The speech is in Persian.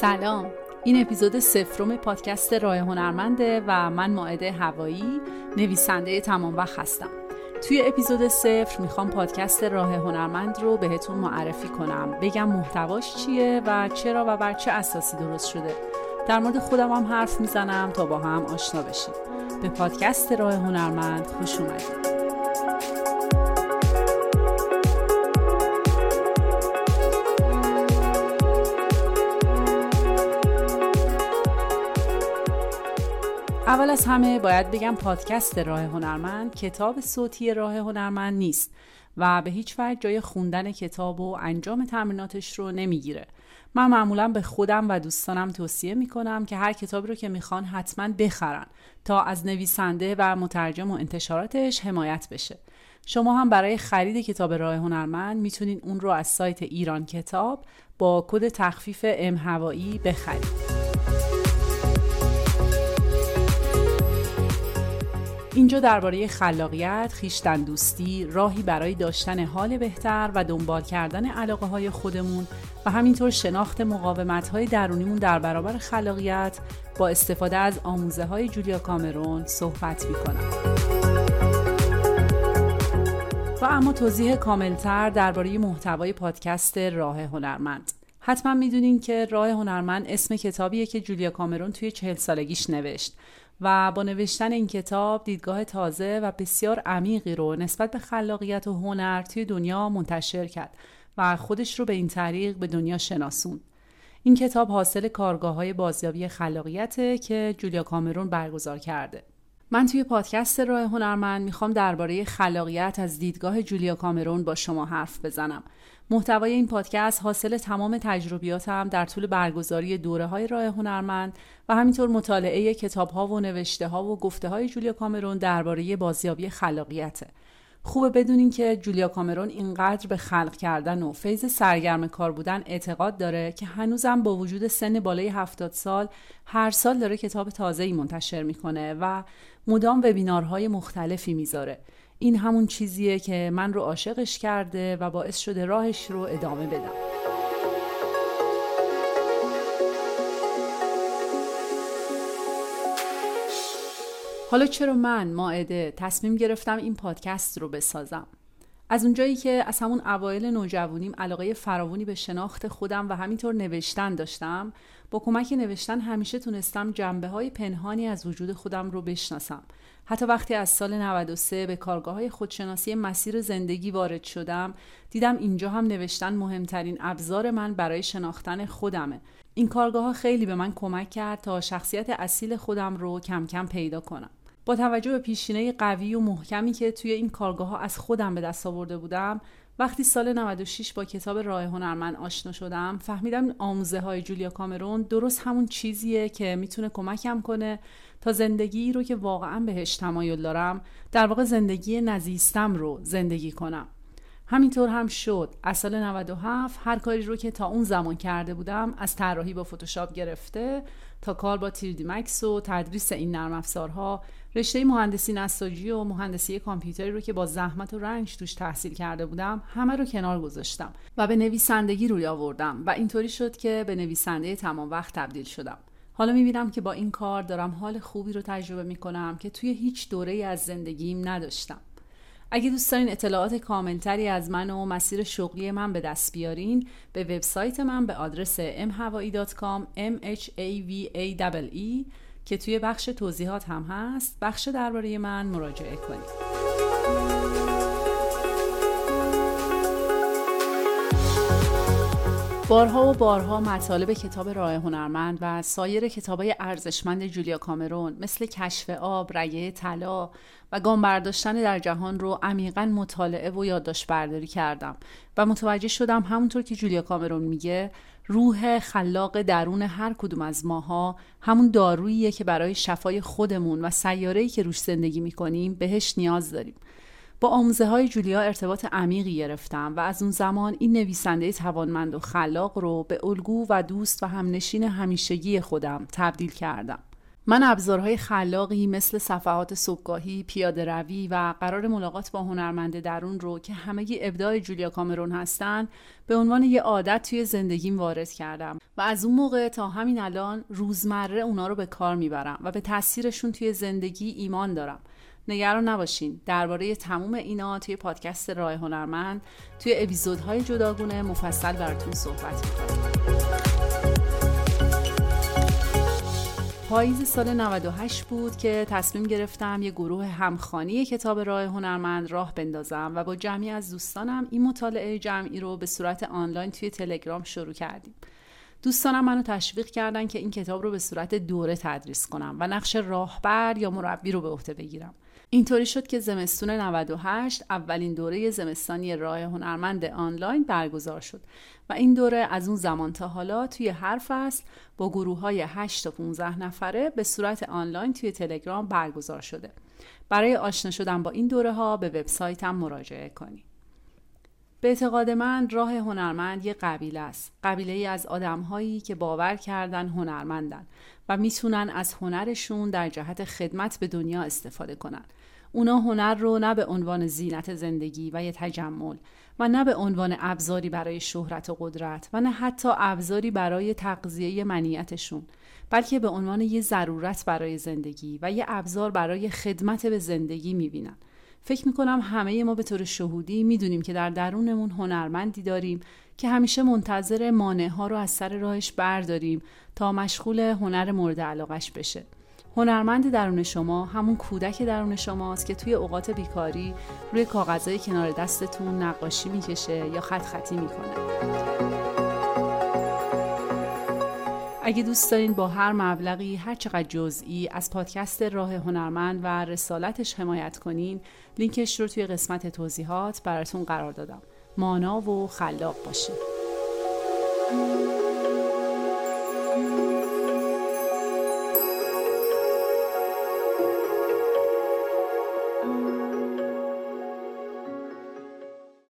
سلام. این اپیزود سفرم پادکست راه هنرمنده و من ماعده هوایی نویسنده تمام وقت هستم. توی اپیزود صفر می‌خوام پادکست راه هنرمند رو بهتون معرفی کنم. بگم محتواش چیه و چرا و بر چه اساسی درست شده. در مورد خودم هم حرف می‌زنم تا با هم آشنا بشیم. به پادکست راه هنرمند خوش اومدید. اول از همه باید بگم پادکست راه هنرمند کتاب صوتی راه هنرمند نیست و به هیچ وجه جای خوندن کتاب و انجام تمریناتش رو نمی‌گیره. من معمولا به خودم و دوستانم توصیه می‌کنم که هر کتابی رو که می‌خوان حتما بخرن تا از نویسنده و مترجم و انتشاراتش حمایت بشه. شما هم برای خرید کتاب راه هنرمند می‌تونید اون رو از سایت ایران کتاب با کد تخفیف ام هوایی بخرید. اینجا درباره خلاقیت، خیشتن دوستی، راهی برای داشتن حال بهتر و دنبال کردن علاقه های خودمون و همینطور شناخت مقاومت های درونیمون در برابر خلاقیت با استفاده از آموزه های جولیا کامرون صحبت می‌کنم. و اما توضیح کاملتر درباره محتوای پادکست راه هنرمند. حتما می‌دونین که راه هنرمند اسم کتابیه که جولیا کامرون توی چهل سالگیش نوشت و با نوشتن این کتاب دیدگاه تازه و بسیار عمیقی رو نسبت به خلاقیت و هنر توی دنیا منتشر کرد و خودش رو به این طریق به دنیا شناسون. این کتاب حاصل کارگاه های بازیابی خلاقیته که جولیا کامرون برگزار کرده. من توی پادکست راه هنرمند می‌خوام درباره خلاقیت از دیدگاه جولیا کامرون با شما حرف بزنم محتوای این پادکست حاصل تمام تجربیاتم در طول برگزاری دوره های راه هنرمند و همینطور مطالعه کتاب ها و نوشته ها و گفته های جولیا کامرون درباره بازیابی خلاقیته. خوبه بدونین که جولیا کامرون اینقدر به خلق کردن و فیض سرگرم کار بودن اعتقاد داره که هنوزم با وجود سن بالای 70 سال هر سال داره کتاب تازه‌ای منتشر می‌کنه و مدام وبینارهای مختلفی می‌ذاره. این همون چیزیه که من رو عاشقش کرده و باعث شده راهش رو ادامه بدم. حالا چرا من ماعده تصمیم گرفتم این پادکست رو بسازم؟ از اونجایی که از همون اوایل نوجوانیم علاقه فراوانی به شناخت خودم و همینطور نوشتن داشتم با کمک نوشتن همیشه تونستم جنبه های پنهانی از وجود خودم رو بشناسم. حتی وقتی از سال 93 به کارگاه های خودشناسی مسیر زندگی وارد شدم دیدم اینجا هم نوشتن مهمترین ابزار من برای شناختن خودمه. این کارگاه ها خیلی به من کمک کرد تا شخصیت اصیل خودم رو کم کم پیدا کنم. با توجه به پیشینه قوی و محکمی که توی این کارگاه ها از خودم به دست آورده بودم وقتی سال 96 با کتاب راه هنرمند آشنا شدم فهمیدم آموزه های جولیا کامرون درست همون چیزیه که می‌تونه کمکم کنه تا زندگی رو که واقعا بهش تمایل دارم در واقع زندگی نزیستم رو زندگی کنم. همینطور هم شد. از سال 97 هر کاری رو که تا اون زمان کرده بودم از طراحی با فتوشاپ گرفته تا کار با تیردی مکس و تدریس این نرم افزارها. رشته مهندسی نساجی و مهندسی کامپیوتری رو که با زحمت و رنج توش تحصیل کرده بودم همه رو کنار گذاشتم و به نویسندگی روی آوردم و اینطوری شد که به نویسنده تمام وقت تبدیل شدم. حالا می‌بینم که با این کار دارم حال خوبی رو تجربه می‌کنم که توی هیچ دوره از زندگیم نداشتم. اگه دوست دارین اطلاعات کاملتری از من و مسیر شغلی من به دست بیارین به وبسایت من به آدرس mhawaii.com m h a v a e که توی بخش توضیحات هم هست. بخش درباره من مراجعه کنید. بارها و بارها مطالب کتاب راه هنرمند و سایر کتابای ارزشمند جولیا کامرون مثل کشف آب، رگه طلا و گام برداشتن در جهان رو عمیقا مطالعه و یادداشت برداری کردم و متوجه شدم همونطور که جولیا کامرون میگه روح خلاق درون هر کدوم از ماها همون داروییه که برای شفای خودمون و سیاره‌ای که روش زندگی می‌کنیم بهش نیاز داریم. آموزه های جولیا ارتباط عمیقی گرفتم و از اون زمان این نویسنده توانمند و خلاق رو به الگو و دوست و همنشین همیشگی خودم تبدیل کردم. من ابزارهای خلاقی مثل صفحات صبحگاهی، پیاده روی و قرار ملاقات با هنرمند درون رو که همگی ابداع جولیا کامرون هستن به عنوان یه عادت توی زندگیم وارد کردم و از اون موقع تا همین الان روزمره اونا رو به کار می‌برم و به تاثیرشون توی زندگی ایمان دارم نگران نباشین درباره تموم اینا توی پادکست راه هنرمند توی اپیزودهای جداگونه مفصل براتون صحبت می‌کنم پاییز سال 98 بود که تصمیم گرفتم یه گروه همخانی کتاب راه هنرمند راه بندازم و با جمعی از دوستانم این مطالعه جمعی رو به صورت آنلاین توی تلگرام شروع کردیم. دوستانم منو تشویق کردن که این کتاب رو به صورت دوره تدریس کنم و نقش راهبر یا مربی رو به عهده بگیرم. اینطوری شد که زمستون 98 اولین دوره زمستانی راه هنرمند آنلاین برگزار شد و این دوره از اون زمان تا حالا توی هر فصل با گروه های 8 تا 15 نفره به صورت آنلاین توی تلگرام برگزار شده. برای آشنا شدن با این دوره ها به وبسایتم مراجعه کنید. به اعتقاد من راه هنرمند یه قبیله است. قبیله ای از آدم هایی که باور کردن هنرمندن و می‌تونن از هنرشون در جهت خدمت به دنیا استفاده کنن. اونا هنر رو نه به عنوان زینت زندگی و یه تجمل و نه به عنوان ابزاری برای شهرت و قدرت و نه حتی ابزاری برای تقضیه منیتشون بلکه به عنوان یه ضرورت برای زندگی و یه ابزار برای خدمت به زندگی می‌بینن فکر می‌کنم همه ما به طور شهودی می‌دونیم که در درونمون هنرمندی داریم که همیشه منتظر مانع ها رو از سر راهش برداریم تا مشغول هنر مورد علاقش بشه. هنرمند درون شما همون کودک درون شماست که توی اوقات بیکاری روی کاغذهای کنار دستتون نقاشی می‌کشه یا خط خطی می‌کنه. اگه دوست دارین با هر مبلغی هر چقدر جزئی از پادکست راه هنرمند و رسالتش حمایت کنین لینکش رو توی قسمت توضیحات براتون قرار دادم. مانا و خلاق باشین